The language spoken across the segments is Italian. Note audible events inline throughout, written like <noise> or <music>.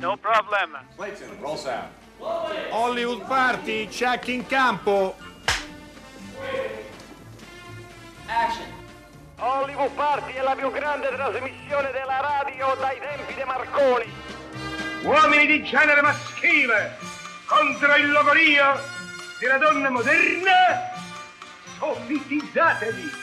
No problem. Clayton, roll sound. Hollywood Party, check in campo. Hollywood Party è la più grande trasmissione della radio dai tempi di Marconi. Uomini di genere maschile contro il logorio della donna moderna, sofitizzatevi!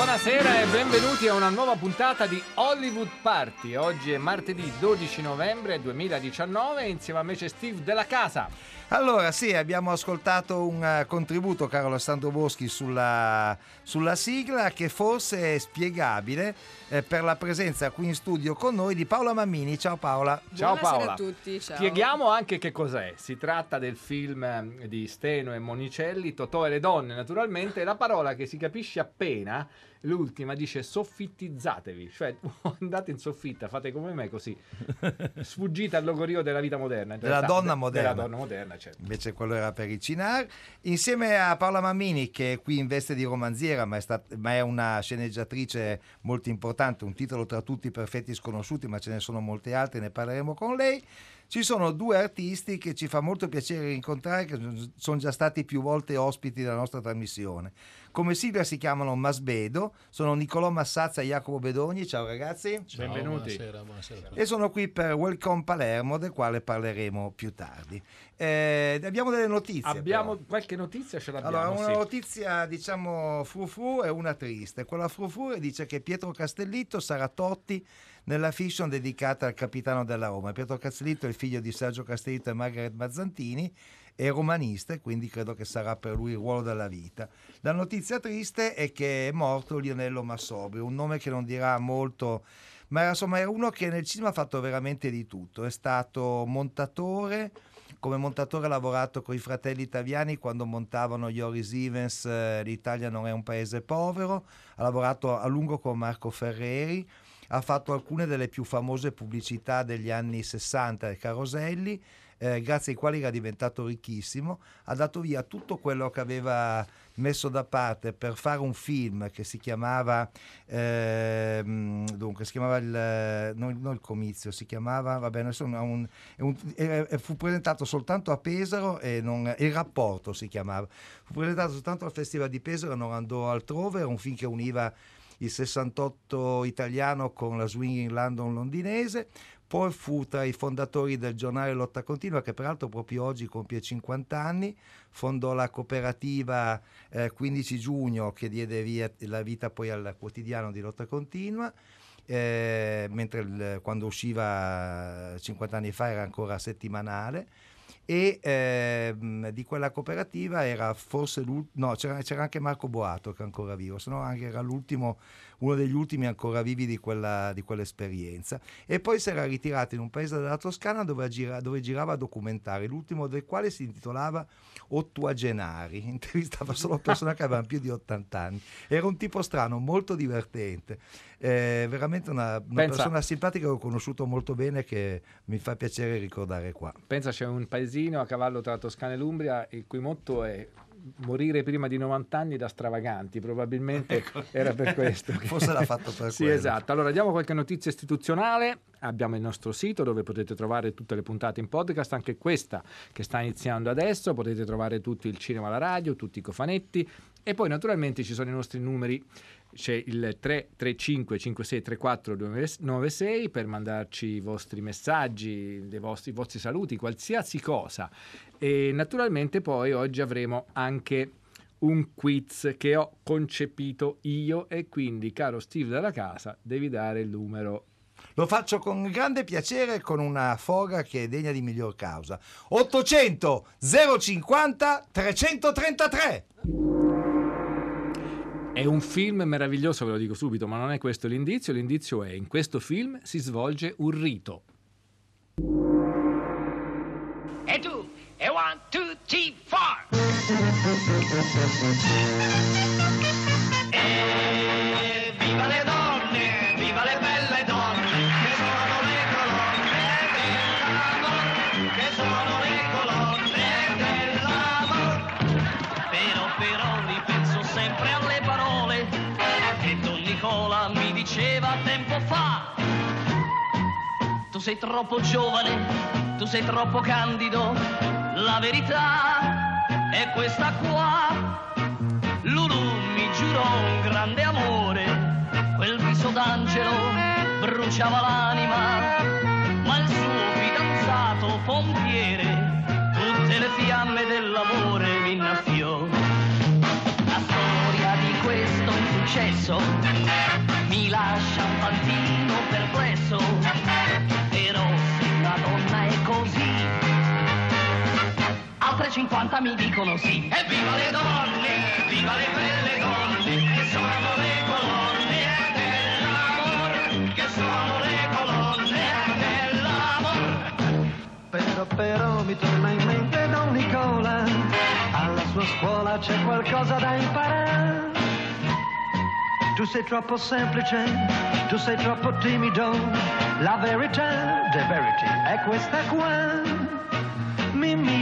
Buonasera e benvenuti a una nuova puntata di Hollywood Party. Oggi è martedì 12 novembre 2019 e insieme a me c'è Steve della casa. Allora, sì, abbiamo ascoltato un eh, contributo, caro Alessandro Boschi, sulla, sulla sigla che forse è spiegabile eh, per la presenza qui in studio con noi di Paola Mammini. Ciao Paola. Ciao Buonasera Paola. a tutti, ciao. Spieghiamo anche che cos'è. Si tratta del film eh, di Steno e Monicelli, Totò e le donne, naturalmente. La parola che si capisce appena, l'ultima, dice soffitizzatevi, cioè <laughs> andate in soffitta, fate come me così. <laughs> Sfuggite al logorio della vita moderna. Della donna de- moderna. Della donna moderna, certo. Invece quello era per il Cinar. Insieme a Paola Mammini, che è qui in veste di romanziera, ma è, stat- ma è una sceneggiatrice molto importante, un titolo tra tutti i perfetti sconosciuti, ma ce ne sono molte altre, ne parleremo con lei. Ci sono due artisti che ci fa molto piacere incontrare, che sono già stati più volte ospiti della nostra trasmissione. Come sigla si chiamano Masbedo, sono Nicolò Massazza e Jacopo Bedogni. Ciao ragazzi. Benvenuti. Buonasera, buonasera. E sono qui per Welcome Palermo, del quale parleremo più tardi. Eh, abbiamo delle notizie. Abbiamo però. qualche notizia, ce l'abbiamo. Allora, una sì. notizia diciamo frufru e una triste. Quella frufru dice che Pietro Castellitto sarà Totti nella fiction dedicata al capitano della Roma. Pietro Castellitto è il figlio di Sergio Castellitto e Margaret Mazzantini, è romanista e quindi credo che sarà per lui il ruolo della vita. La notizia triste è che è morto Lionello Massobrio, un nome che non dirà molto, ma era, insomma era uno che nel cinema ha fatto veramente di tutto. È stato montatore, come montatore ha lavorato con i fratelli italiani quando montavano gli Oris Evans, eh, l'Italia non è un paese povero, ha lavorato a lungo con Marco Ferreri, ha fatto alcune delle più famose pubblicità degli anni 60 del Caroselli, eh, grazie ai quali era diventato ricchissimo, ha dato via tutto quello che aveva messo da parte per fare un film che si chiamava ehm, dunque si chiamava il non, non il comizio si chiamava vabbè un- un- è- fu presentato soltanto a Pesaro e non, il rapporto si chiamava. Fu presentato soltanto al festival di Pesaro e non andò altrove era un film che univa il 68 italiano con la swinging London londinese poi fu tra i fondatori del giornale Lotta Continua, che peraltro proprio oggi compie 50 anni, fondò la cooperativa eh, 15 giugno che diede via la vita poi al quotidiano di Lotta Continua, eh, mentre il- quando usciva 50 anni fa era ancora settimanale. E ehm, di quella cooperativa era forse l'ultimo, no, c'era, c'era anche Marco Boato che è ancora vivo, se no anche era l'ultimo, uno degli ultimi ancora vivi di, quella, di quell'esperienza. E poi si era ritirato in un paese della Toscana dove, gira- dove girava documentari, l'ultimo del quale si intitolava Ottuagenari, <laughs> intervistava solo persone che avevano più di 80 anni. Era un tipo strano, molto divertente, eh, veramente una, una Pensa- persona simpatica che ho conosciuto molto bene che mi fa piacere ricordare qua. Pensa c'è un paesino a cavallo tra Toscana e l'Umbria il cui motto è morire prima di 90 anni da stravaganti, probabilmente <laughs> era per questo. che- Forse l'ha fatto per <laughs> Sì, quello. esatto. Allora diamo qualche notizia istituzionale. Abbiamo il nostro sito dove potete trovare tutte le puntate in podcast, anche questa che sta iniziando adesso. Potete trovare tutto il cinema alla radio, tutti i cofanetti e poi naturalmente ci sono i nostri numeri. C'è il 335 5634 296 per mandarci i vostri messaggi, vostri, i vostri saluti, qualsiasi cosa. E naturalmente poi oggi avremo anche un quiz che ho concepito io e quindi, caro Steve della casa, devi dare il numero. Lo faccio con grande piacere e con una foga che è degna di miglior causa. 800 050 333. È un film meraviglioso, ve lo dico subito, ma non è questo l'indizio. L'indizio è in questo film si svolge un rito. E tu, e one, two, three, four. E viva le donne, sei troppo giovane, tu sei troppo candido, la verità è questa qua. Lulu mi giurò un grande amore, quel viso d'angelo bruciava l'anima, ma il suo fidanzato pompiere tutte le fiamme dell'amore mi innaffiò. La storia di questo insuccesso mi lascia un tantino perplesso, altre 50 mi dicono sì. Evviva le donne, viva le belle donne, che sono le colonne dell'amor, che sono le colonne dell'amor. Però, però mi torna in mente Don Nicola, alla sua scuola c'è qualcosa da imparare. Tu sei troppo semplice, tu sei troppo timido, la verità, the verity, è questa qua. Mimì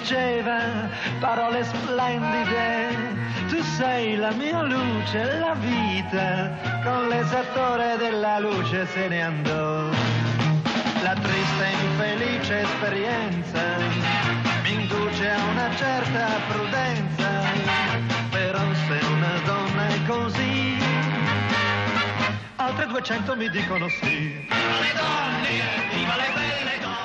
diceva parole splendide. Tu sei la mia luce, la vita, con l'esattore della luce se ne andò. La triste e infelice esperienza mi induce a una certa prudenza, però se una donna è così, altre 200 mi dicono sì.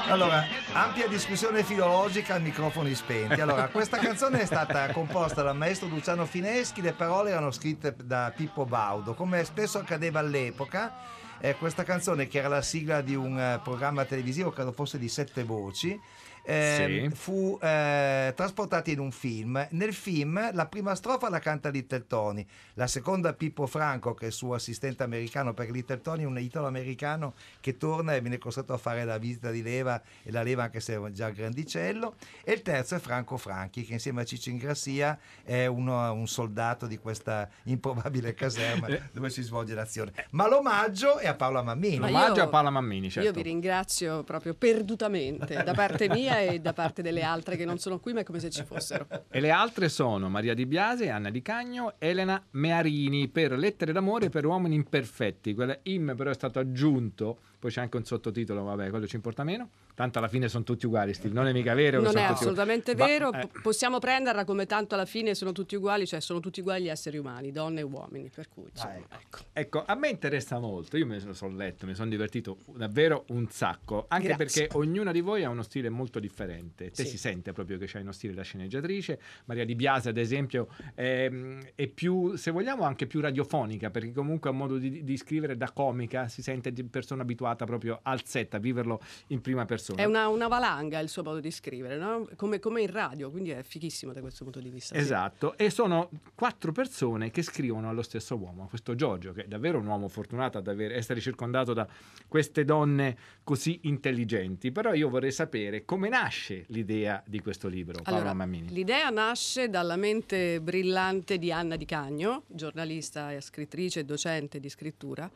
Allora, ampia discussione filologica a microfoni spenti. Allora, questa canzone è stata composta dal maestro Luciano Fineschi, le parole erano scritte da Pippo Baudo. Come spesso accadeva all'epoca, eh, questa canzone, che era la sigla di un eh, programma televisivo, credo fosse di sette voci, eh, Sì. fu eh, trasportata in un film. Nel film la prima strofa la canta Little Tony, la seconda Pippo Franco, che è il suo assistente americano, perché Little Tony è un italo-americano che torna e viene costretto a fare la visita di leva e la leva anche se è già grandicello. E il terzo è Franco Franchi, che insieme a Ciccio Ingrassia è uno- un soldato di questa improbabile caserma <laughs> dove si svolge l'azione. Ma l'omaggio è a Paola Mammini. Ma L'omaggio io- a Paola Mammini, certo. Io vi ringrazio proprio perdutamente da parte mia e da parte delle altre che non sono qui, ma è come se ci fossero. E le altre sono Maria Di Biase, Anna Di Cagno, Elena Mearini per Lettere d'amore per uomini imperfetti. Quella im però è stato aggiunto, poi c'è anche un sottotitolo, vabbè, quello ci importa meno. Tanto alla fine sono tutti uguali, Steve. Non è mica vero. Non è uguali. assolutamente Va- vero, eh, po- possiamo prenderla come tanto alla fine sono tutti uguali, cioè sono tutti uguali gli esseri umani, donne e uomini, per cui insomma, ecco. Ecco, a me interessa molto, io me lo sono letto, mi sono divertito davvero un sacco, anche Grazie. perché ognuna di voi ha uno stile molto differente. Te Sì. si sente proprio che c'hai uno stile da sceneggiatrice, Maria Di Biase ad esempio ehm, è più, se vogliamo, anche più radiofonica, perché comunque ha un modo di, di scrivere da comica, si sente di persona abituata proprio al set, a viverlo in prima persona. È una, una valanga il suo modo di scrivere, no? come, come in radio, quindi è fighissimo da questo punto di vista. sì. Esatto, e sono quattro persone che scrivono allo stesso uomo, questo Giorgio, che è davvero un uomo fortunato ad avere- essere circondato da queste donne così intelligenti. Però io vorrei sapere come nasce l'idea di questo libro, Paola Allora, Mammini. l'idea nasce dalla mente brillante di Anna Di Cagno, giornalista e scrittrice e docente di scrittura,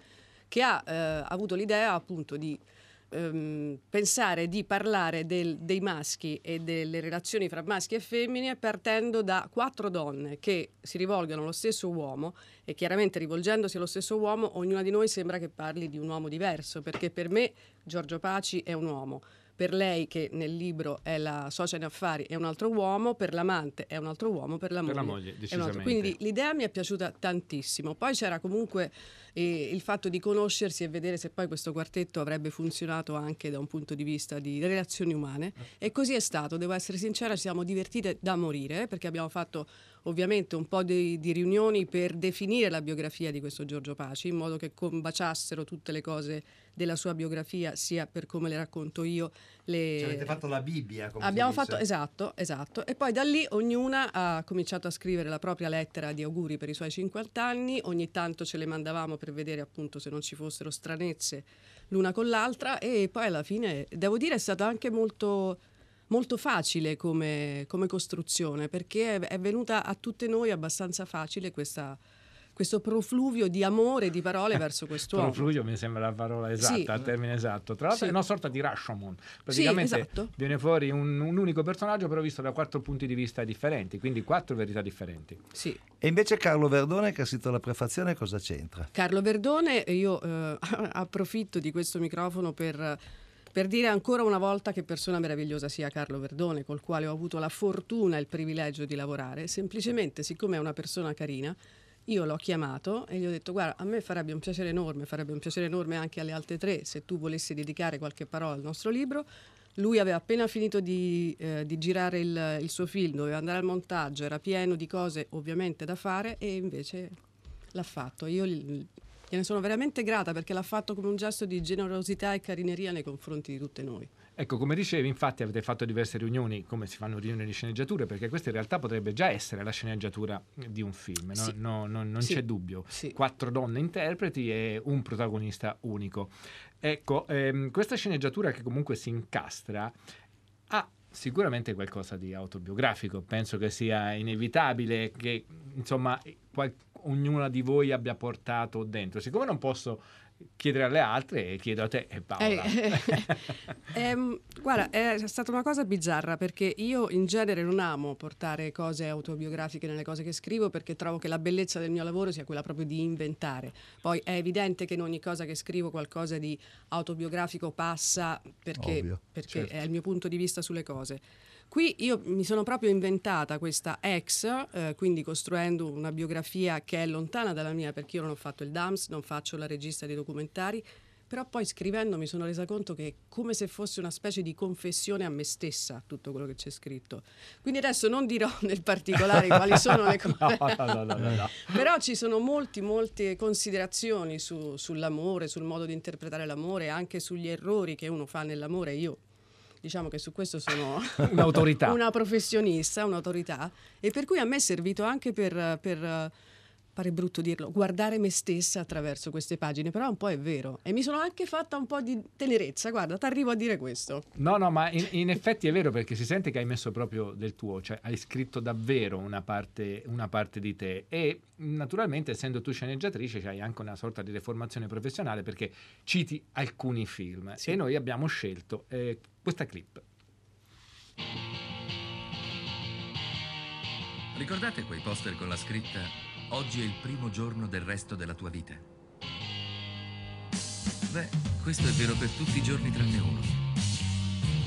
che ha eh, avuto l'idea appunto di ehm, pensare di parlare del- dei maschi e delle relazioni fra maschi e femmine partendo da quattro donne che si rivolgono allo stesso uomo e chiaramente rivolgendosi allo stesso uomo ognuna di noi sembra che parli di un uomo diverso perché per me Giorgio Paci è un uomo per lei che nel libro è la socia in affari è un altro uomo, per l'amante è un altro uomo, per la Per la moglie, moglie, decisamente. Quindi l'idea mi è piaciuta tantissimo. Poi c'era comunque eh, il fatto di conoscersi e vedere se poi questo quartetto avrebbe funzionato anche da un punto di vista di relazioni umane e così è stato, devo essere sincera, ci siamo divertite da morire perché abbiamo fatto ovviamente un po' di, di riunioni per definire la biografia di questo Giorgio Paci in modo che combaciassero tutte le cose della sua biografia sia per come le racconto io le, Ci avete fatto la Bibbia, come Abbiamo fatto, esatto, esatto. E poi da lì ognuna ha cominciato a scrivere la propria lettera di auguri per i suoi 50 anni, ogni tanto ce le mandavamo per vedere appunto se non ci fossero stranezze l'una con l'altra. E poi alla fine, devo dire, è stata anche molto, molto facile come, come costruzione perché è, è venuta a tutte noi abbastanza facile questa, questo profluvio di amore, di parole verso quest'uomo. Profluvio mi sembra la parola esatta, Sì. il termine esatto. Tra l'altro Sì. è una sorta di Rashomon. Praticamente esatto. viene fuori un, un unico personaggio però visto da quattro punti di vista differenti, quindi quattro verità differenti. Sì. E invece Carlo Verdone che ha scritto la prefazione cosa c'entra? Carlo Verdone, io eh, <laughs> approfitto di questo microfono per, per dire ancora una volta che persona meravigliosa sia Carlo Verdone, col quale ho avuto la fortuna e il privilegio di lavorare. Semplicemente, siccome è una persona carina, io l'ho chiamato e gli ho detto: Guarda, a me farebbe un piacere enorme, farebbe un piacere enorme anche alle altre tre se tu volessi dedicare qualche parola al nostro libro. Lui aveva appena finito di, eh, di girare il, il suo film, doveva andare al montaggio, era pieno di cose ovviamente da fare e invece l'ha fatto. Io gli- gliene sono veramente grata perché l'ha fatto come un gesto di generosità e carineria nei confronti di tutte noi. Ecco, come dicevi, infatti avete fatto diverse riunioni, come si fanno riunioni di sceneggiature, perché questa in realtà potrebbe già essere la sceneggiatura di un film, no? Sì. No- no- non Sì. c'è dubbio. Sì. Quattro donne interpreti e un protagonista unico. Ecco, ehm, questa sceneggiatura che comunque si incastra ha sicuramente qualcosa di autobiografico. Penso che sia inevitabile che, insomma, qual- ognuna di voi abbia portato dentro. Siccome non posso chiedere alle altre, chiedo a te e Paola. Eh, <laughs> ehm, guarda, è stata una cosa bizzarra perché io in genere non amo portare cose autobiografiche nelle cose che scrivo perché trovo che la bellezza del mio lavoro sia quella proprio di inventare. Poi è evidente che in ogni cosa che scrivo qualcosa di autobiografico passa perché, Ovvio, perché certo. è il mio punto di vista sulle cose. Qui io mi sono proprio inventata questa ex, eh, quindi costruendo una biografia che è lontana dalla mia perché io non ho fatto il DAMS, non faccio la regista di documentari, però poi scrivendo mi sono resa conto che è come se fosse una specie di confessione a me stessa tutto quello che c'è scritto. Quindi adesso non dirò <laughs> nel particolare quali sono le cose. <laughs> No, no, no, no, no, no. Però ci sono molti, molte considerazioni su- sull'amore, sul modo di interpretare l'amore, anche sugli errori che uno fa nell'amore. Io diciamo che su questo sono <laughs> Un'autorità. <laughs> una professionista, un'autorità, e per cui a me è servito anche per, per, pare brutto dirlo, guardare me stessa attraverso queste pagine, però un po' è vero. E mi sono anche fatta un po' di tenerezza, guarda, ti arrivo a dire questo. No, no, ma in, in effetti è vero perché si sente che hai messo proprio del tuo, cioè hai scritto davvero una parte, una parte di te e naturalmente essendo tu sceneggiatrice hai anche una sorta di deformazione professionale perché citi alcuni film Sì. e noi abbiamo scelto eh, questa clip. Ricordate quei poster con la scritta Oggi è il primo giorno del resto della tua vita? Beh, questo è vero per tutti i giorni tranne uno.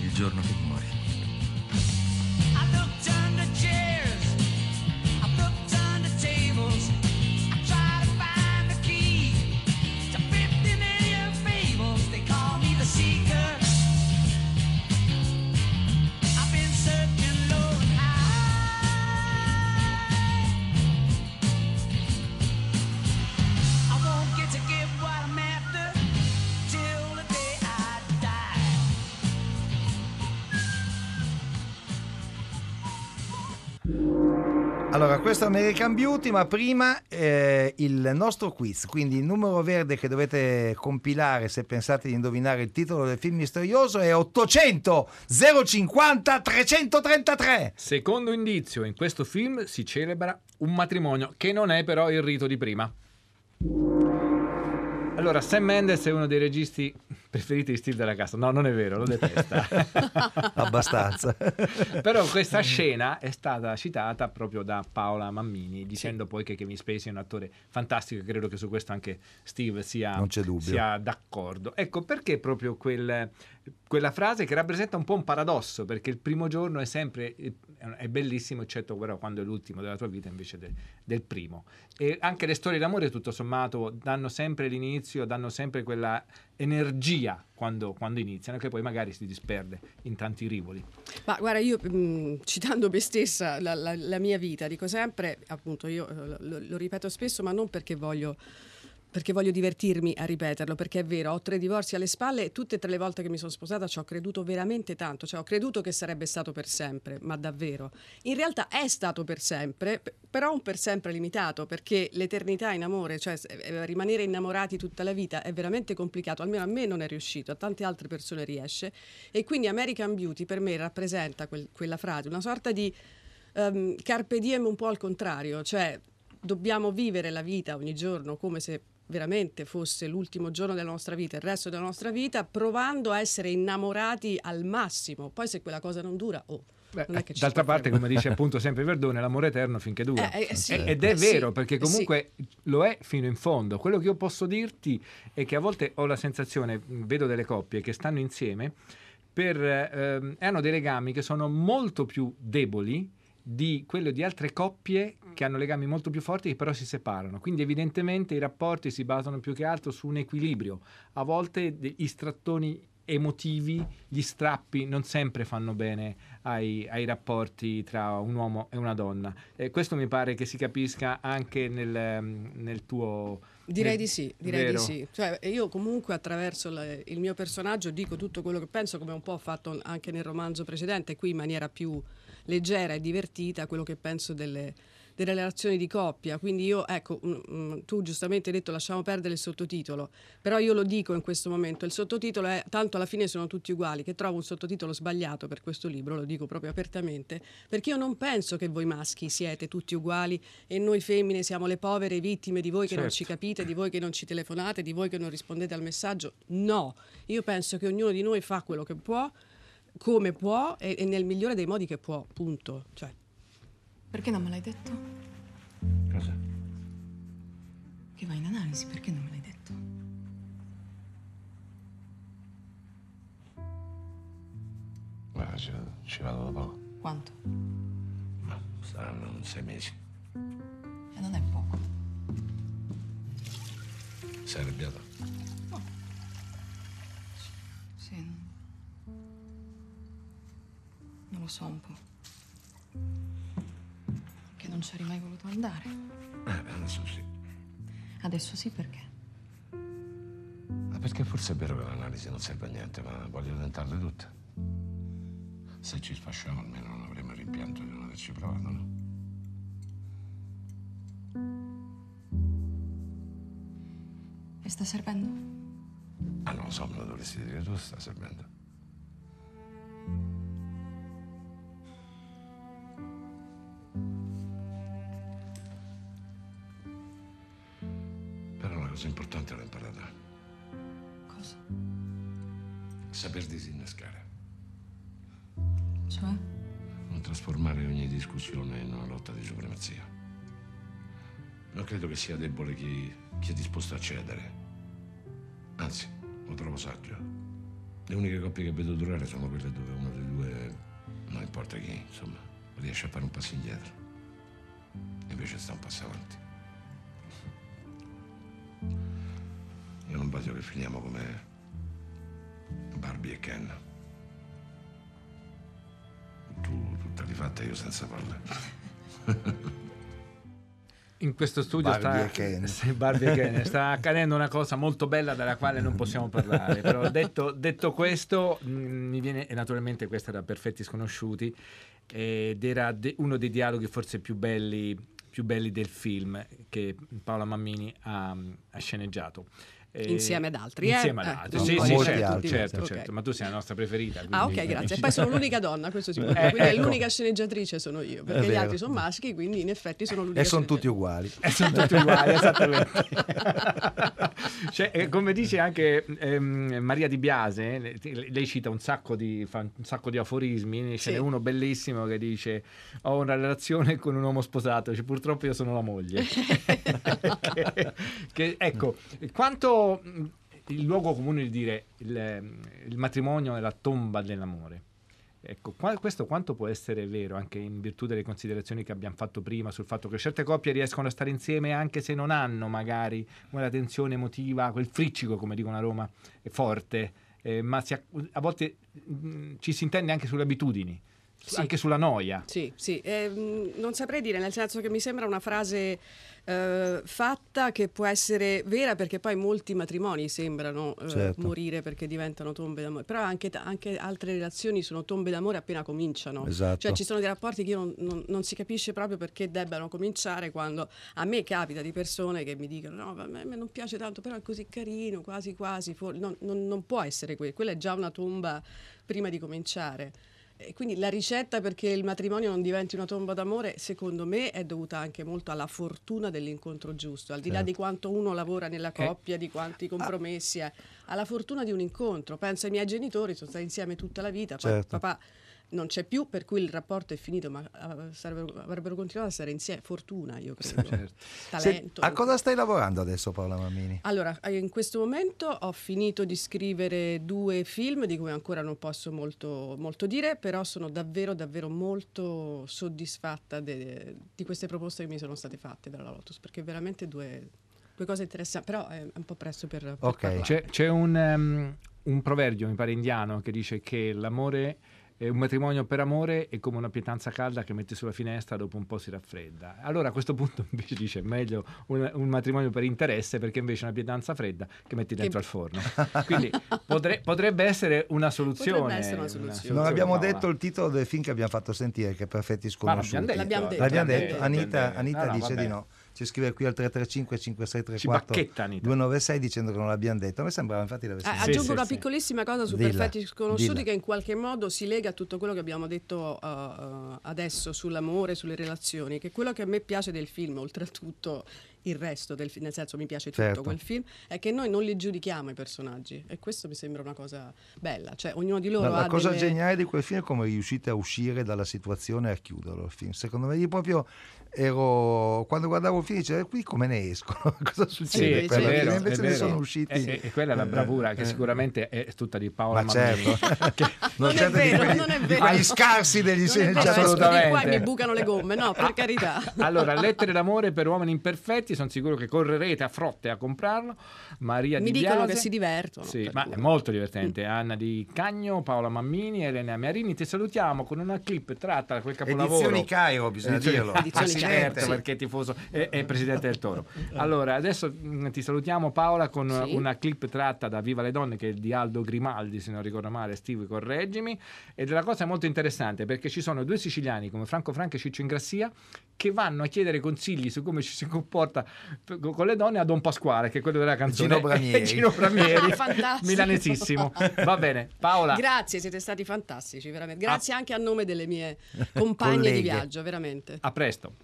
Il giorno che muori. Questo American Beauty, ma prima eh, il nostro quiz, quindi il numero verde che dovete compilare se pensate di indovinare il titolo del film misterioso è 800 050 333. Secondo indizio, in questo film si celebra un matrimonio che non è però il rito di prima. Allora, Sam Mendes è uno dei registi preferiti di Steve della Cassa. No, non è vero, lo detesta. <laughs> Abbastanza. Però questa scena è stata citata proprio da Paola Mammini, dicendo poi che Kevin Spacey è un attore fantastico e credo che su questo anche Steve sia, sia d'accordo. Ecco, perché proprio quel- quella frase che rappresenta un po' un paradosso, perché il primo giorno è sempre è bellissimo, eccetto però quando è l'ultimo della tua vita invece de- del primo. E anche le storie d'amore, tutto sommato, danno sempre l'inizio, danno sempre quella energia quando, quando iniziano, che poi magari si disperde in tanti rivoli. Ma guarda, io mh, citando me stessa, la, la- la mia vita, dico sempre, appunto, io eh, lo, lo ripeto spesso, ma non perché voglio, perché voglio divertirmi a ripeterlo, perché è vero, ho tre divorzi alle spalle e tutte e tre le volte che mi sono sposata ci ho creduto veramente tanto, cioè ho creduto che sarebbe stato per sempre, ma davvero. In realtà è stato per sempre, però un per sempre limitato, perché l'eternità in amore, cioè s- eh, rimanere innamorati tutta la vita è veramente complicato, almeno a me non è riuscito, a tante altre persone riesce. E quindi American Beauty per me rappresenta quel- quella frase, una sorta di ehm, carpe diem un po' al contrario, cioè dobbiamo vivere la vita ogni giorno come se veramente fosse l'ultimo giorno della nostra vita, il resto della nostra vita, provando a essere innamorati al massimo. Poi se quella cosa non dura, oh, Beh, non è che ci d'altra parte, come dice appunto sempre Verdone, l'amore eterno finché dura. Eh, eh, sì. E- Ed è Eh, sì. vero, perché Eh, sì. comunque lo è fino in fondo. Quello che io posso dirti è che a volte ho la sensazione, vedo delle coppie che stanno insieme, per, ehm, hanno dei legami che sono molto più deboli di quello di altre coppie che hanno legami molto più forti che però si separano. Quindi evidentemente i rapporti si basano più che altro su un equilibrio. A volte gli strattoni emotivi, gli strappi non sempre fanno bene ai, ai rapporti tra un uomo e una donna. E questo mi pare che si capisca anche nel, ehm, nel tuo... Direi nel- di sì, direi vero? di sì. Cioè, io comunque attraverso la- il mio personaggio dico tutto quello che penso, come un po' ho fatto anche nel romanzo precedente, qui in maniera più leggera e divertita, quello che penso delle, delle relazioni di coppia. Quindi io, ecco, mm, mm, tu giustamente hai detto lasciamo perdere il sottotitolo, però io lo dico in questo momento, il sottotitolo è tanto alla fine sono tutti uguali, che trovo un sottotitolo sbagliato per questo libro, lo dico proprio apertamente, perché io non penso che voi maschi siete tutti uguali e noi femmine siamo le povere vittime di voi che non Certo. ci capite, di voi che non ci telefonate, di voi che non rispondete al messaggio. No, io penso che ognuno di noi fa quello che può, come può e, e nel migliore dei modi che può, punto. Cioè, Perché non me l'hai detto? Cosa? Che vai in analisi, perché non me l'hai detto? Guarda, ci, ci vado da poco. Quanto? Ma saranno sei mesi. E non è poco. Sei arrabbiato? Non lo so un po'. Che non ci eri mai voluto andare. Eh, beh, adesso sì. Adesso sì perché? Ma perché forse è vero che l'analisi non serve a niente, ma voglio tentarle tutte. Se ci sfasciamo almeno non avremo il rimpianto di non averci provato, no? E sta servendo? Ah, non lo so, me lo dovresti dire tu, sta servendo. Lotta di supremazia. Non credo che sia debole chi, chi è disposto a cedere. Anzi, lo trovo saggio. Le uniche coppie che vedo durare sono quelle dove uno dei due, non importa chi, insomma, riesce a fare un passo indietro. Invece sta un passo avanti. Io non voglio che finiamo come Barbie e Ken. Tu tutta rifatta io senza palle. In questo studio Barbie sta, <laughs> Barbie Ken. sta accadendo una cosa molto bella della quale non possiamo parlare. Però detto, detto questo, mh, mi viene, e naturalmente questo era Perfetti Sconosciuti, ed era de- uno dei dialoghi forse più belli, più belli del film che Paola Mammini ha, ha sceneggiato. Insieme ad altri, eh? Insieme ad Eh, altri, non sì, sì, certo, altri, certo, ok. certo, ma tu sei la nostra preferita. Ah, quindi- ok, grazie. E <laughs> poi sono l'unica donna, questo si può Eh. Quindi è ecco. l'unica sceneggiatrice sono io, perché gli altri sono maschi, quindi in effetti sono l'unica E sono tutti uguali. <laughs> E sono tutti uguali, <laughs> esattamente. Cioè, eh, come dice anche ehm, Maria Di Biase, le- lei cita un sacco di, fa un sacco di aforismi, ce n'è Sì. uno bellissimo che dice ho una relazione con un uomo sposato, cioè, purtroppo io sono la moglie. che, che, ecco, quanto il luogo comune di dire il, il matrimonio è la tomba dell'amore. Ecco, qua- questo quanto può essere vero anche in virtù delle considerazioni che abbiamo fatto prima sul fatto che certe coppie riescono a stare insieme anche se non hanno magari quella tensione emotiva, quel friccico, come dicono a Roma, è forte, eh, ma si a volte mh, ci si intende anche sulle abitudini, Sì. anche sulla noia. Sì, sì, ehm, non saprei dire, nel senso che mi sembra una frase eh, fatta che può essere vera perché poi molti matrimoni sembrano eh, Certo. morire perché diventano tombe d'amore, però anche, anche altre relazioni sono tombe d'amore appena cominciano. Esatto. Cioè ci sono dei rapporti che io non, non- non si capisce proprio perché debbano cominciare quando a me capita di persone che mi dicono no, a me non piace tanto, però è così carino, quasi quasi, for-". non, non- non può essere quello, quella è già una tomba prima di cominciare. E quindi la ricetta perché il matrimonio non diventi una tomba d'amore, secondo me, è dovuta anche molto alla fortuna dell'incontro giusto, al di là Certo. di quanto uno lavora nella Eh. coppia, di quanti compromessi è, alla fortuna di un incontro. Penso ai miei genitori, sono stati insieme tutta la vita, Certo. papà non c'è più, per cui il rapporto è finito, ma eh, sarebbero- avrebbero continuato a stare insieme. Fortuna, io credo. Certo. Se- Talento. a cosa stai lavorando adesso Paola Mammini? Allora, eh, in questo momento ho finito di scrivere due film di cui ancora non posso molto, molto dire, però sono davvero, davvero molto soddisfatta de- di queste proposte che mi sono state fatte dalla Lotus, perché veramente due, due cose interessanti, però è un po' presto per, per Ok. C'è, c'è un, um, un proverbio, mi pare indiano, che dice che l'amore, è un matrimonio per amore è come una pietanza calda che metti sulla finestra, dopo un po' si raffredda. Allora a questo punto <laughs> invece dice è meglio un, un matrimonio per interesse perché invece una pietanza fredda che metti dentro al forno. <laughs> Quindi potre- potrebbe essere una soluzione. Potrebbe essere una soluzione. Non abbiamo Paola. detto il titolo del film che abbiamo fatto sentire, che è Perfetti Sconosciuti. l'abbiamo detto. L'abbiamo L'abbiamo detto, detto, l'abbiamo Anita, detto. Anita No, no, dice vabbè. di no. Ci scrive qui al 335 Ci 5634 bacchetta Anita. 296 dicendo che non l'abbiamo detto. A me sembrava infatti l'avessi Ah, detto. Aggiungo sì, una sì. piccolissima cosa su Dilla, Perfetti Sconosciuti dilla. che in qualche modo si lega a tutto quello che abbiamo detto uh, uh, adesso sull'amore, sulle relazioni, che quello che a me piace del film, oltretutto il resto del film, nel senso mi piace tutto Certo. quel film, è che noi non li giudichiamo i personaggi e questo mi sembra una cosa bella, cioè ognuno di loro No, ha la cosa delle... geniale di quel film è come riuscite a uscire dalla situazione e a chiuderlo il film. Secondo me io proprio ero quando guardavo il film dicevo "E qui come ne escono? <laughs> cosa Sì, succede? fine?" vero, invece ne sono usciti. E, e- e quella è la bravura che Eh. sicuramente è tutta di Paola Ma certo. <laughs> Che- Non è vero, quelli- non è vero. quegli scarsi degli Non sceneggiatori. qua e Assolutamente. mi bucano le gomme, no, per carità. <laughs> Allora, lettere d'amore per uomini imperfetti, sono sicuro che correrete a frotte a comprarlo. Maria Mi Di dicono Biase. che si divertono. Sì, ma cui. è molto divertente. Anna Di Cagno, Paola Mammini, Elena Miarini. Ti salutiamo con una clip tratta da quel capolavoro. Edizioni Cairo, bisogna Edizioni- dirlo. Edizioni Sì. perché è tifoso e è presidente del Toro. <laughs> Allora, adesso mh, ti salutiamo Paola con Sì. una clip tratta da Viva le donne che è di Aldo Grimaldi, se non ricordo male, Steve correggimi. Ed è una cosa molto interessante perché ci sono due siciliani come Franco Franco e Ciccio Ingrassia che vanno a chiedere consigli su come ci si comporta con le donne a Don Pasquale, che è quello della canzone. Gino Bramieri. <laughs> Gino Bramieri, <laughs> Fantastico. milanesissimo. Va bene, Paola. Grazie, siete stati fantastici, veramente. Grazie anche a nome delle mie compagne Colleghe. di viaggio, veramente. a presto.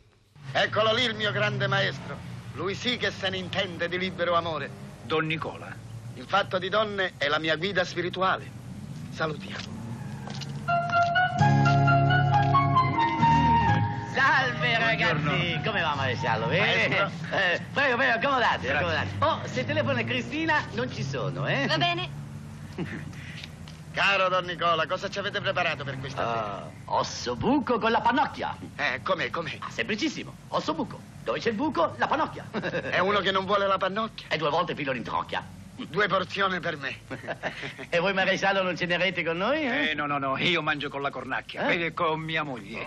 Eccolo lì il mio grande maestro. Lui sì che se ne intende di libero amore. Don Nicola. In fatto di donne è la mia guida spirituale. Salutiamo. Salve ragazzi, come va maresciallo? Bene? Maestro. Eh, prego, prego, accomodate, Grazie. accomodate. Oh, se telefona Cristina non ci sono, eh? Va bene. <laughs> Caro Don Nicola, cosa ci avete preparato per questa Ah, osso buco con la pannocchia. sera? Eh, com'è, com'è? Ah, semplicissimo, osso buco. Dove c'è il buco, la pannocchia. <laughs> È uno che non vuole la pannocchia? E due volte filo in trocchia. Due porzioni per me. <laughs> e voi maresciallo non cenerete con noi? Eh? Eh, no, no, no, io mangio con la cornacchia, Eh? eh, con mia moglie.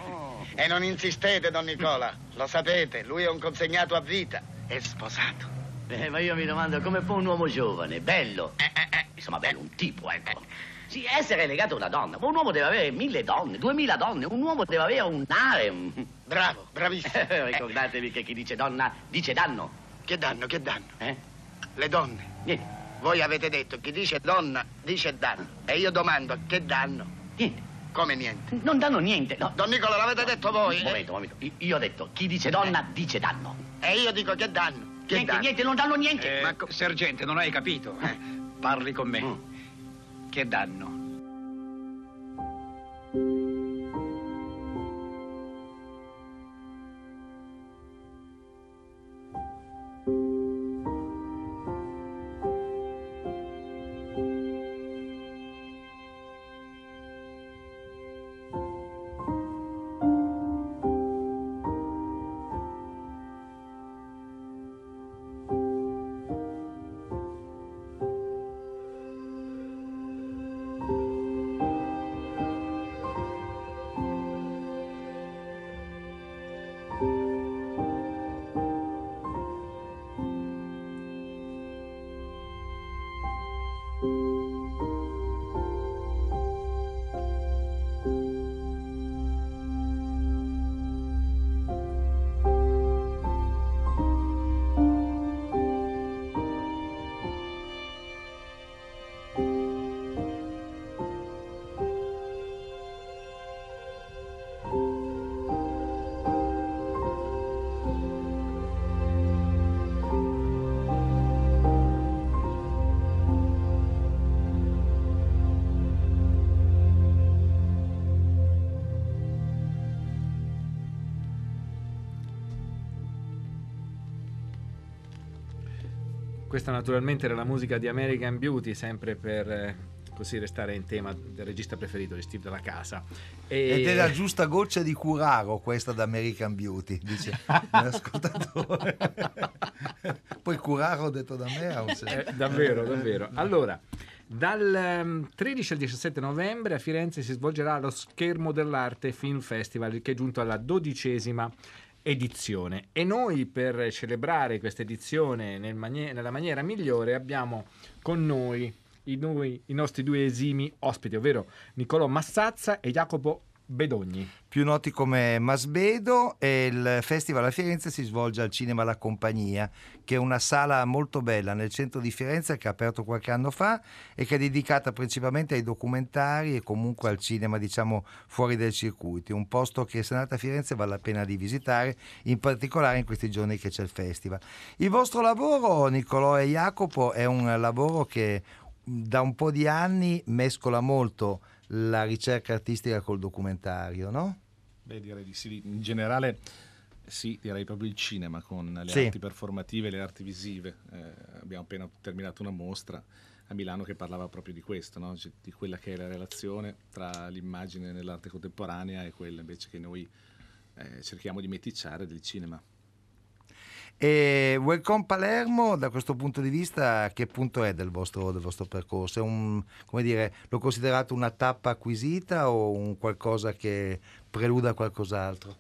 E non insistete, Don Nicola. Lo sapete, lui è un consegnato a vita. È sposato. Eh, ma io mi domando come può un uomo giovane, bello, eh, eh, eh, insomma bello, un tipo, ecco. Sì, essere legato a una donna, ma un uomo deve avere mille donne, duemila donne, un uomo deve avere un harem. Bravo, bravissimo. <laughs> Ricordatevi che chi dice donna dice danno. Che danno, che danno? Eh? Le donne. Niente, Voi avete detto chi dice donna dice danno. E io domando che danno? niente. Come niente? Non danno niente, no. Don Nicola, l'avete detto voi? Un momento, un momento. Io- ho detto chi dice donna dice danno. E io dico che danno. Che niente, danno? niente, non danno niente. Eh, Ma co- sergente, non hai capito? Eh. Parli con me. Mm. Che danno? Questa naturalmente era la musica di American Beauty, sempre per eh, così restare in tema del regista preferito di Steve della Casa. E- Ed è la giusta goccia di Curaro questa da American Beauty, dice <laughs> l'ascoltatore. <laughs> Poi Curaro detto da me ha un senso. Eh, davvero, davvero. Allora, dal ehm, 13 al 17 novembre a Firenze si svolgerà lo Schermo dell'Arte Film Festival, che è giunto alla dodicesima edizione. E noi, per celebrare questa edizione nel manie- nella maniera migliore, abbiamo con noi i, noi- i nostri due esimi ospiti, ovvero Niccolò Massazza e Jacopo Bedogni. più noti come Masbedo e il festival a Firenze si svolge al Cinema La Compagnia, che è una sala molto bella nel centro di Firenze che ha aperto qualche anno fa e che è dedicata principalmente ai documentari e comunque al cinema, diciamo, fuori dai circuiti. Un posto che se andate a Firenze vale la pena di visitare, in particolare in questi giorni che c'è il festival. Il vostro lavoro, Niccolò e Jacopo, è un lavoro che da un po' di anni mescola molto la ricerca artistica col documentario, no? Beh, direi di sì. In generale, sì, direi proprio il cinema con le Sì. arti performative e le arti visive. Eh, abbiamo appena terminato una mostra a Milano che parlava proprio di questo, no? Cioè, di quella che è la relazione tra l'immagine nell'arte contemporanea e quella invece che noi eh, cerchiamo di meticciare del cinema. E Welcome Palermo, da questo punto di vista, che punto è del vostro, del vostro percorso? Un, dire, lo considerate una tappa acquisita o un qualcosa che preluda a qualcos'altro?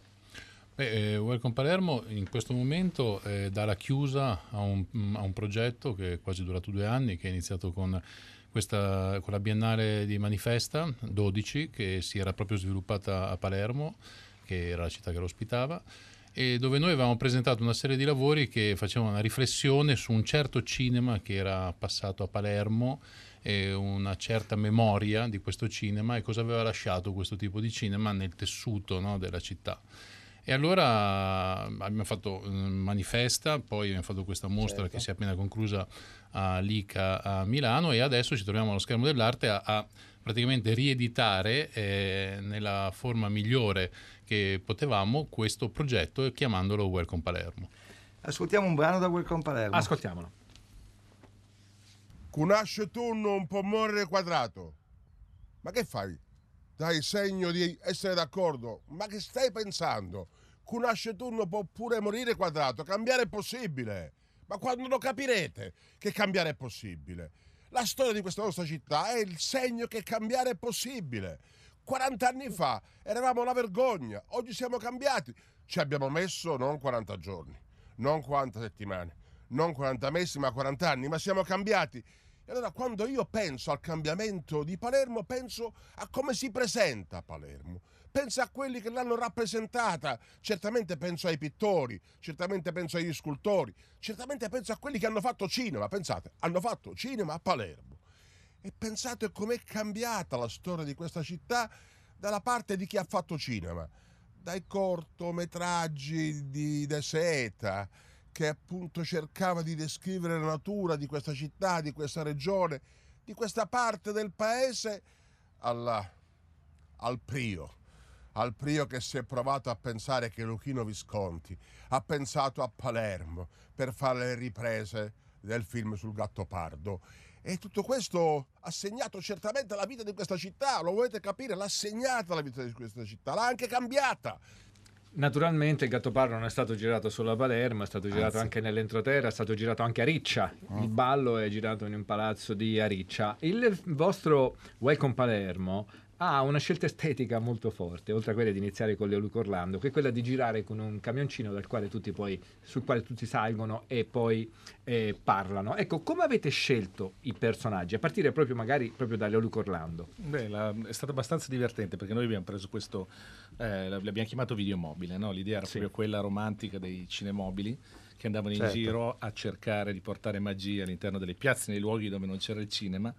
Beh, eh, Welcome Palermo in questo momento eh, dà la chiusa a un, a un progetto che è quasi durato due anni, che è iniziato con, questa, con la Biennale di Manifesta 12, che si era proprio sviluppata a Palermo, che era la città che lo ospitava, dove noi avevamo presentato una serie di lavori che facevano una riflessione su un certo cinema che era passato a Palermo e una certa memoria di questo cinema e cosa aveva lasciato questo tipo di cinema nel tessuto no, della città. E allora abbiamo fatto eh, manifesta, poi abbiamo fatto questa mostra Certo. che si è appena conclusa a Lica a Milano e adesso ci troviamo allo schermo dell'arte a, a praticamente rieditare eh, nella forma migliore che potevamo questo progetto e chiamandolo Welcome Palermo. Ascoltiamo un brano da Welcome Palermo. Ascoltiamolo. Cunasce tu non può morire quadrato. Ma che fai? Dai segno di essere d'accordo. Ma che stai pensando? Cunasce tu non può pure morire quadrato. Cambiare è possibile. Ma quando lo capirete che cambiare è possibile? La storia di questa nostra città è il segno che cambiare è possibile. 40 anni fa eravamo una vergogna, oggi siamo cambiati. Ci abbiamo messo non 40 giorni, non 40 settimane, non 40 mesi, ma 40 anni, ma siamo cambiati. Allora quando io penso al cambiamento di Palermo, penso a come si presenta Palermo. Penso a quelli che l'hanno rappresentata. Certamente penso ai pittori, certamente penso agli scultori, certamente penso a quelli che hanno fatto cinema. Pensate, hanno fatto cinema a Palermo. E pensate com'è cambiata la storia di questa città dalla parte di chi ha fatto cinema, dai cortometraggi di De Seta, che appunto cercava di descrivere la natura di questa città, di questa regione, di questa parte del paese, alla- al Prio. Al Prio che si è provato a pensare che Luchino Visconti ha pensato a Palermo per fare le riprese del film sul Gattopardo. E tutto questo ha segnato certamente la vita di questa città, lo volete capire? L'ha segnata la vita di questa città, l'ha anche cambiata. Naturalmente il Gattopardo non è stato girato solo a Palermo, è stato girato Anzi. anche nell'entroterra, è stato girato anche a Riccia. Il ballo è girato in un palazzo di Ariccia. Il vostro Welcome Palermo ha una scelta estetica molto forte, oltre a quella di iniziare con Leoluco Orlando, che è quella di girare con un camioncino dal quale tutti poi, sul quale tutti salgono e poi eh, parlano. Ecco, come avete scelto i personaggi? A partire proprio magari proprio da Leoluco Orlando. Beh, la- è stato abbastanza divertente perché noi abbiamo preso questo, eh, l'abbiamo chiamato videomobile, no? l'idea era proprio quella romantica dei cinemobili che andavano in Certo. giro a cercare di portare magia all'interno delle piazze, nei luoghi dove non c'era il cinema.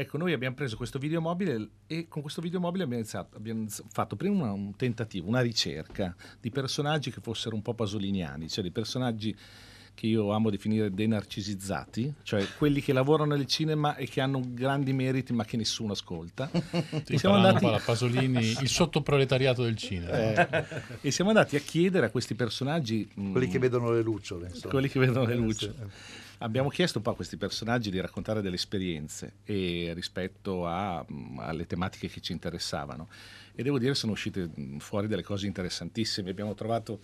Ecco, noi abbiamo preso questo videomobile e con questo videomobile abbiamo, iniziato, abbiamo fatto prima una- un tentativo, una ricerca di personaggi che fossero un po' pasoliniani, cioè dei personaggi che io amo definire denarcisizzati, cioè quelli che lavorano nel cinema e che hanno grandi meriti ma che nessuno ascolta. <laughs> Sì, siamo andati la Pasolini, <laughs> il sottoproletariato del cinema. eh, e siamo andati a chiedere a questi personaggi Quelli che vedono le lucciole. insomma. quelli che vedono le Eh, luci. sì. Abbiamo chiesto un po' a questi personaggi di raccontare delle esperienze e rispetto a, alle tematiche che ci interessavano. E devo dire sono uscite fuori delle cose interessantissime. Abbiamo trovato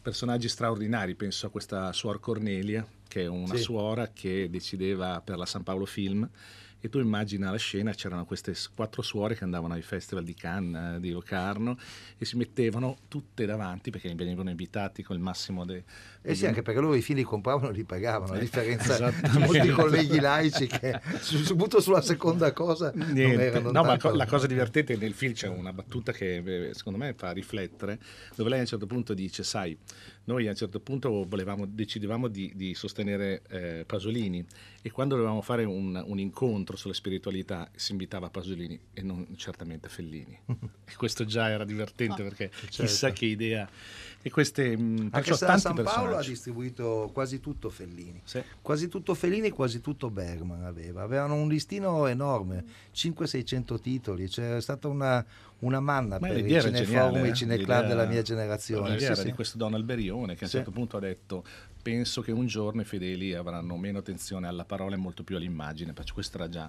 personaggi straordinari, penso a questa suor Cornelia, che è una Sì. suora che decideva per la San Paolo Film. E tu immagina la scena, c'erano queste quattro suore che andavano ai festival di Cannes, eh, di Locarno, e si mettevano tutte davanti perché venivano invitati con il massimo de, Eh sì, anche perché loro i film li compravano e li pagavano, a Eh, differenza di esattamente. molti colleghi laici che su- subito sulla seconda cosa non Niente. erano No, ma tanto- la cosa divertente nel film c'è una battuta che eh, secondo me fa riflettere, dove lei a un certo punto dice, sai, noi a un certo punto volevamo, decidevamo di, di sostenere eh, Pasolini e quando dovevamo fare un, un incontro sulla spiritualità si invitava Pasolini e non certamente Fellini. <laughs> e questo già era divertente perché chissà certo. che idea. E queste, mh, Anche se la tanti San Paolo ha distribuito quasi tutto Fellini. Sì. Quasi tutto Fellini, quasi tutto Bergman aveva. Avevano un listino enorme, 500-600 titoli. C'era stata una, una manna Ma per i l'idea era cineforum e eh? i cineclub L'idea- della mia generazione. L'idea Sì, sì. di questo Don Alberione che a un certo punto ha detto penso che un giorno i fedeli avranno meno attenzione alla parola e molto più all'immagine, questo era già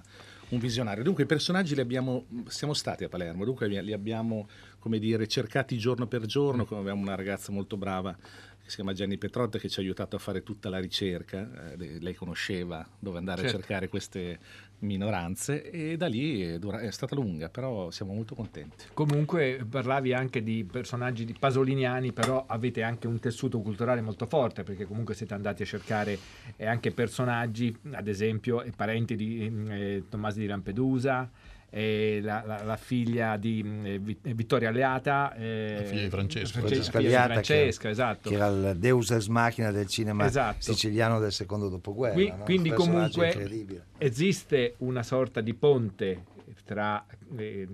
un visionario. Dunque i personaggi li abbiamo, siamo stati a Palermo, dunque li abbiamo come dire, cercati giorno per giorno, come abbiamo una ragazza molto brava che si chiama Gianni Petrotta che ci ha aiutato a fare tutta la ricerca, eh, lei conosceva dove andare Certo. a cercare queste minoranze e da lì è, dura- è stata lunga, però siamo molto contenti. Comunque parlavi anche di personaggi di pasoliniani, però avete anche un tessuto culturale molto forte, perché comunque siete andati a cercare eh, anche personaggi, ad esempio, eh, parenti di eh, Tommaso di Lampedusa, eh, la, la- la figlia di mm, eh, eh, Vittoria Alleata, eh, La figlia di Francesco. Francesca figlia di Aliata, Francesca, che, esatto. che era il deus ex machina del cinema Esatto. siciliano del secondo dopoguerra. Qui- no? Quindi comunque incredibile. esiste una sorta di ponte tra, eh,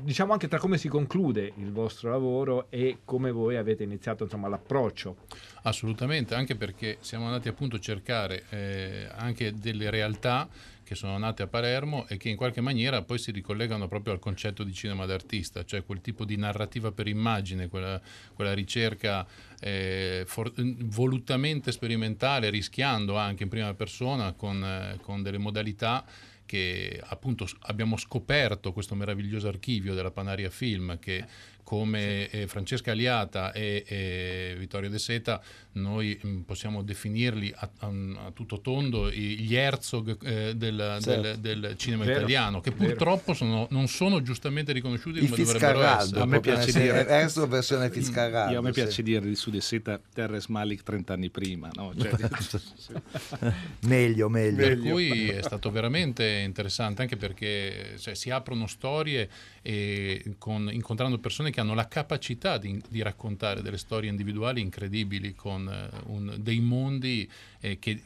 diciamo anche tra come si conclude il vostro lavoro e come voi avete iniziato insomma, l'approccio. Assolutamente, anche perché siamo andati appunto a cercare eh, anche delle realtà che sono nate a Palermo e che in qualche maniera poi si ricollegano proprio al concetto di cinema d'artista, cioè quel tipo di narrativa per immagine, quella, quella ricerca eh, for- volutamente sperimentale, rischiando anche in prima persona con, eh, con delle modalità che appunto abbiamo scoperto questo meraviglioso archivio della Panaria Film che come eh, Francesca Aliata e, e Vittorio De Seta noi mh, possiamo definirli a, a- a tutto tondo gli Herzog eh, del, Certo. del- del cinema Vero, italiano che vero. purtroppo sono- non sono giustamente riconosciuti I come dovrebbero essere. A me piace dire- Erso versione Fitzcarraldo. Io a me sì. piace dire di Sud e Seta Terres Malik 30 anni prima, no? Cioè, <laughs> <laughs> meglio, meglio. Per cui è stato veramente interessante anche perché cioè, si aprono storie con- incontrando persone che hanno la capacità di, di raccontare delle storie individuali incredibili con eh, un- dei mondi eh, che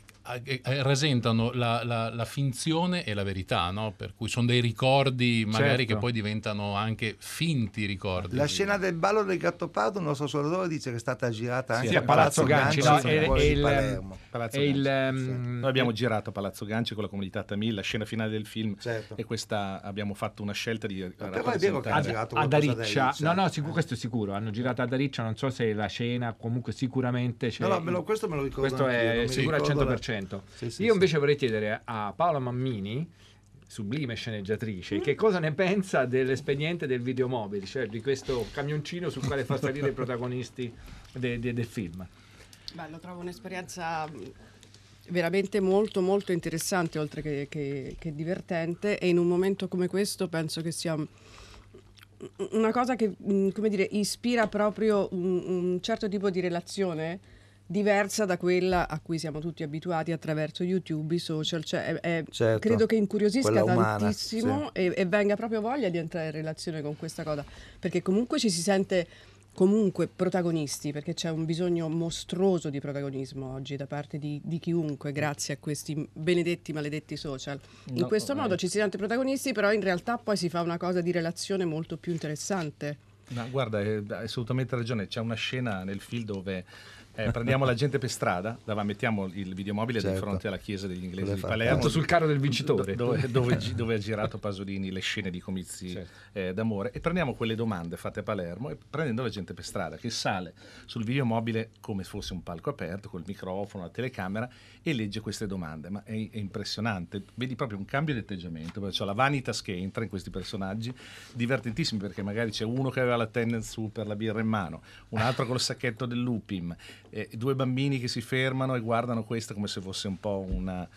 rasentano la, la- la finzione e la verità, no? per cui sono dei ricordi magari Certo. che poi diventano anche finti ricordi. La scena del ballo del Gattopardo, il nostro soldatore dice che è stata girata anche Sì, a a Palazzo Ganci, no, nel è- cuore è di il- Palermo. Palazzo è il, Ganci. ehm, Noi abbiamo girato a Palazzo Ganci con la comunità Tamil, la scena finale del film Certo. e questa abbiamo fatto una scelta di è vero che rappresentare- ha girato ad Ariccia, no, no, sicuro, questo è sicuro. Hanno girato ad Ariccia, non so se la scena, comunque sicuramente c'è. No, no, me lo- questo me lo ricordo Questo anch'io, è sicuro al ricordo la- 100%. Sì, sì, Io sì. invece vorrei chiedere a Paola Mammini, sublime Mm. sceneggiatrice, che cosa ne pensa dell'espediente del videomobile, cioè di questo camioncino sul quale fa salire i protagonisti de- de- del film. Beh, lo trovo un'esperienza veramente molto molto interessante oltre che, che- che divertente e in un momento come questo penso che sia una cosa che mh, come dire, ispira proprio un, un certo tipo di relazione diversa da quella a cui siamo tutti abituati attraverso YouTube, i social, cioè è- è- Certo, credo che incuriosisca umana, tantissimo sì. e, e venga proprio voglia di entrare in relazione con questa cosa, perché comunque ci si sente comunque protagonisti, perché c'è un bisogno mostruoso di protagonismo oggi da parte di, di chiunque, grazie a questi benedetti, maledetti social. In No, questo eh. modo ci si sente protagonisti, però in realtà poi si fa una cosa di relazione molto più interessante. No, guarda, hai assolutamente ragione. C'è una scena nel film dove Eh, prendiamo la gente per strada, davanti, mettiamo il videomobile di Certo. fronte alla chiesa degli inglesi Quello di Palermo. Tutto sul carro del vincitore. do- Dove, dove dove ha girato Pasolini le scene di comizi Certo. eh, d'amore. E prendiamo quelle domande fatte a Palermo e prendendo la gente per strada che sale sul videomobile come fosse un palco aperto, col microfono, la telecamera e legge queste domande. Ma è, è impressionante. Vedi proprio un cambio di atteggiamento. C'è la vanitas che entra in questi personaggi, divertentissimi perché magari c'è uno che aveva la tendenza su per la birra in mano, un altro col sacchetto del Lupim, eh, due bambini che si fermano e guardano questo come se fosse un po' una...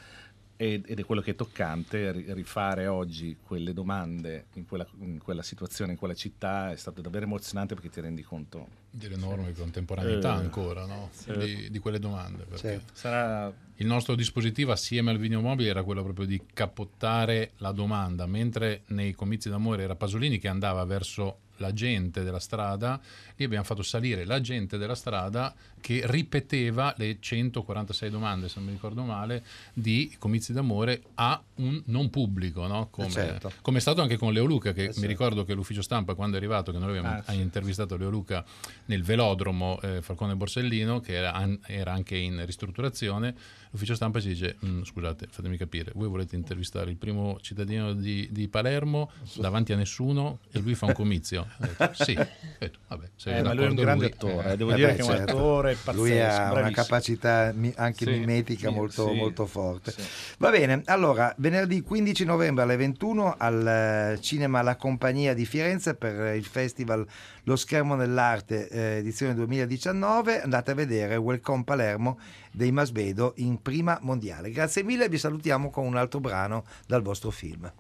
Ed ed è quello che è toccante, ri- rifare oggi quelle domande in quella, in quella situazione, in quella città, è stato davvero emozionante perché ti rendi conto dell'enorme contemporaneità Eh, ancora no? sì. di, di quelle domande. perché Certo. Sarà- Il nostro dispositivo assieme al videomobile era quello proprio di capottare la domanda, mentre nei comizi d'amore era Pasolini che andava verso la gente della strada, lì abbiamo fatto salire la gente della strada che ripeteva le 146 domande, se non mi ricordo male, di comizi d'amore a un non pubblico, no? come, Eh, certo. come è stato anche con Leo Luca, che mi certo. ricordo che l'ufficio stampa quando è arrivato, che noi abbiamo Ah, sì. intervistato Leo Luca nel velodromo eh, Falcone Borsellino, che era, an- era anche in ristrutturazione, l'ufficio stampa ci dice, "Mm, scusate, fatemi capire, voi volete intervistare il primo cittadino di, di Palermo davanti a nessuno e lui fa un comizio? Detto, sì, detto, vabbè, Eh, è ma lui è un grande lui, attore, eh, devo Eh dire beh, che è un certo. attore pazzesco, Lui ha una bravissimo. capacità mi- anche Sì, mimetica sì, molto, sì. molto forte. Sì. Va bene, allora, venerdì 15 novembre alle 21 al eh, Cinema La Compagnia di Firenze per eh, il festival Lo Schermo nell'Arte eh, edizione 2019. Andate a vedere Welcome Palermo dei Masbedo in prima mondiale. Grazie mille e vi salutiamo con un altro brano dal vostro film.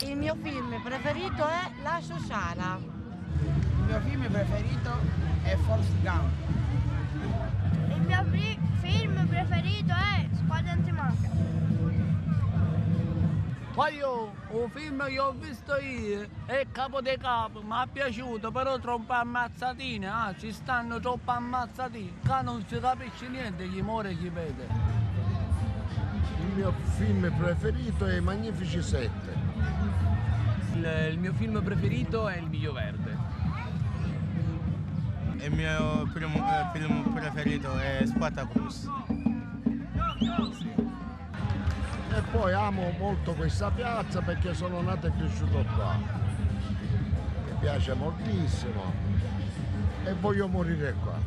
Il mio film preferito è La Sciosciara. Il mio film preferito è Forrest Gump. Il mio film preferito è Squadra Antimafia. Ma io, un film che ho visto io è Capo dei Capo, mi è piaciuto, però troppo ammazzatine, ah, ci stanno troppo ammazzatine, che non si capisce niente, chi muore chi vede. Il mio film preferito è Magnifici 7. Il, il mio film preferito è Il Miglio Verde. Il mio primo, eh, film preferito è Spartacus. E poi amo molto questa piazza perché sono nato e cresciuto qua. Mi piace moltissimo e voglio morire qua.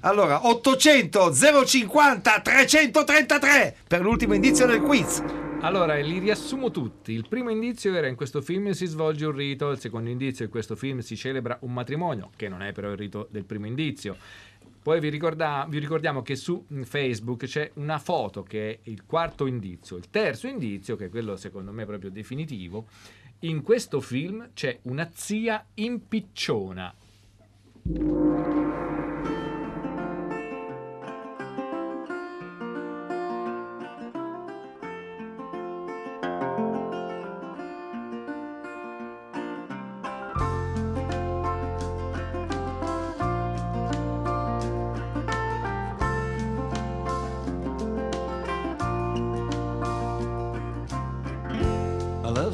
Allora, 800 050 333 per l'ultimo indizio del quiz. Allora, li riassumo tutti. Il primo indizio era in questo film si svolge un rito, il secondo indizio in questo film si celebra un matrimonio, che non è però il rito del primo indizio. Poi vi, ricorda- vi ricordiamo che su Facebook c'è una foto che è il quarto indizio. Il terzo indizio, che è quello secondo me proprio definitivo, in questo film c'è una zia impicciona.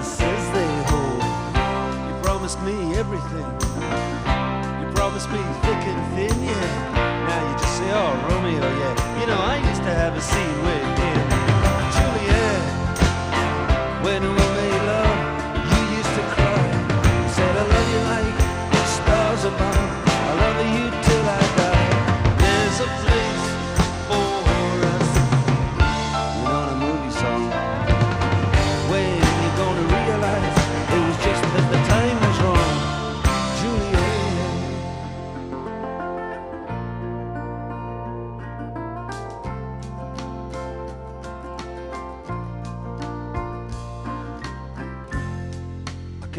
promises they hold. You promised me everything. You promised me thick and thin, yeah. Now you just say, oh, Romeo, yeah. You know, I used to have a scene with him. Juliet, when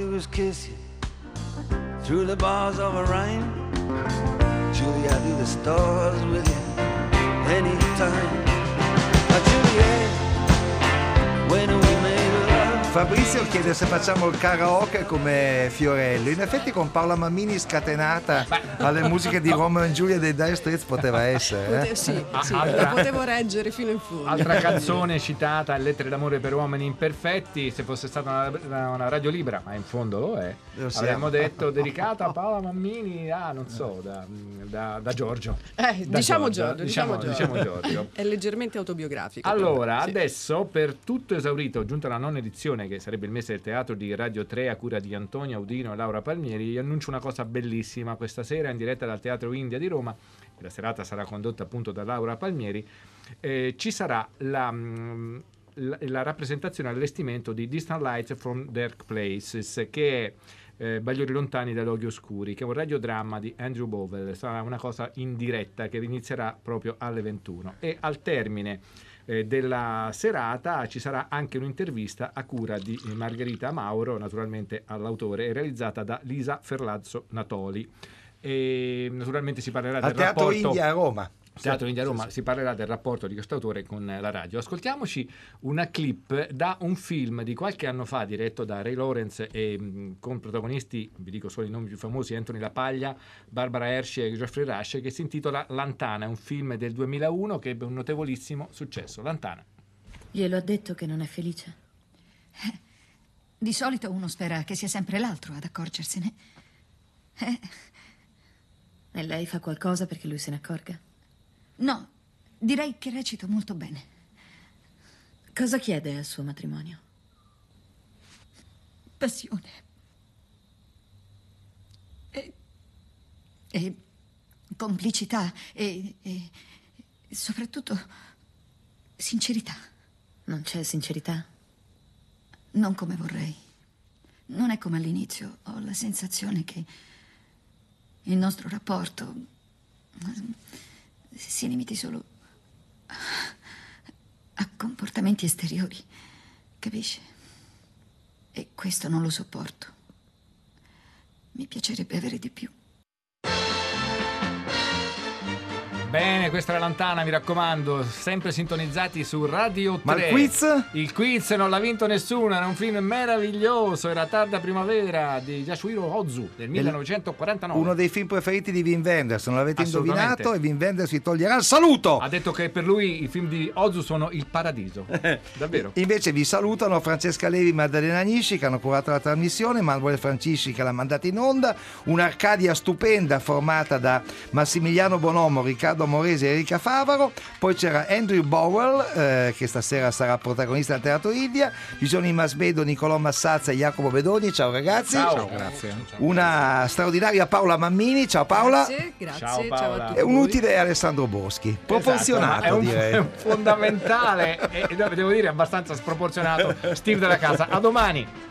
do is kiss you through the bars of a rhyme. Julie, I do the stars with you anytime. Ah, Juliet, when. Fabrizio chiede se facciamo il karaoke come Fiorello. In effetti con Paola Mammini scatenata alle musiche di Romeo e Giulia dei Dire Straits poteva essere. Pote- eh? sì, sì, altra- la potevo reggere fino in fondo. Altra <laughs> canzone citata, Lettere d'amore per uomini imperfetti, se fosse stata una, una- radio libera, ma in fondo lo è, avremmo detto <laughs> dedicata a Paola Mammini, ah non so, da, da- da Giorgio. Eh, Da diciamo Giorgio, Giorgio, diciamo, diciamo- Giorgio. diciamo Giorgio. <laughs> È leggermente autobiografico. Allora, però, sì. adesso per tutto esaurito, giunta la nonna edizione, che sarebbe il mese del teatro di Radio 3 a cura di Antonio Audino e Laura Palmieri, vi annuncio una cosa bellissima. Questa sera in diretta dal Teatro India di Roma, la serata sarà condotta appunto da Laura Palmieri, eh, ci sarà la, mm, la, la rappresentazione allestimento di Distant Lights from Dark Places, che è eh, Bagliori lontani da luoghi oscuri, che è un radiodramma di Andrew Bovell. Sarà una cosa in diretta che inizierà proprio alle 21. E al termine eh, della serata ci sarà anche un'intervista a cura di eh, Margherita Mauro, naturalmente all'autore, realizzata da Lisa Ferlazzo Natoli. E naturalmente si parlerà Al del Teatro rapporto India a Roma. Teatro India a Sì, Roma sì. si parlerà del rapporto di questo autore con la radio. Ascoltiamoci una clip da un film di qualche anno fa diretto da Ray Lawrence e mh, con protagonisti, vi dico solo i nomi più famosi, Anthony Lapaglia, Barbara Hershey e Geoffrey Rush, che si intitola Lantana, è un film del 2001 che ebbe un notevolissimo successo. Lantana. Glielo ha detto che non è felice. Di solito uno spera che sia sempre l'altro ad accorgersene. Eh, E lei fa qualcosa perché lui se ne accorga? No, direi che recito molto bene. Cosa chiede al suo matrimonio? Passione. E, e complicità e, e soprattutto sincerità. Non c'è sincerità? Non come vorrei. Non è come all'inizio. Ho la sensazione che il nostro rapporto si limiti solo a comportamenti esteriori. Capisce? E questo non lo sopporto. Mi piacerebbe avere di più. Bene, questa è la Lantana, mi raccomando, sempre sintonizzati su Radio 3. Ma il quiz? Il quiz non l'ha vinto nessuno, era un film meraviglioso, era Tarda Primavera di Yasuhiro Ozu del 1949. Uno dei film preferiti di Wim Wenders, non l'avete indovinato e Wim Wenders vi toglierà il saluto. Ha detto che per lui i film di Ozu sono il paradiso. <laughs> Davvero. Invece vi salutano Francesca Levi e Maddalena Nisci che hanno curato la trasmissione, Manuel Francisci che l'ha mandata in onda, un'Arcadia stupenda formata da Massimiliano Bonomo, Riccardo Riccardo Moresi e Enrica Favaro, poi c'era Andrew Bowell eh, che stasera sarà protagonista del Teatro India, ci sono i Masbedo, Nicolò Massazza e Jacopo Bedoni, ciao ragazzi. Ciao. Grazie. Una straordinaria Paola Mammini, ciao Paola. Grazie, grazie, Ciao, ciao, Paola. a tutti. E un utile Alessandro Boschi, proporzionato Esatto, è un, direi. <laughs> è un fondamentale e e devo dire abbastanza sproporzionato Steve della casa. A domani.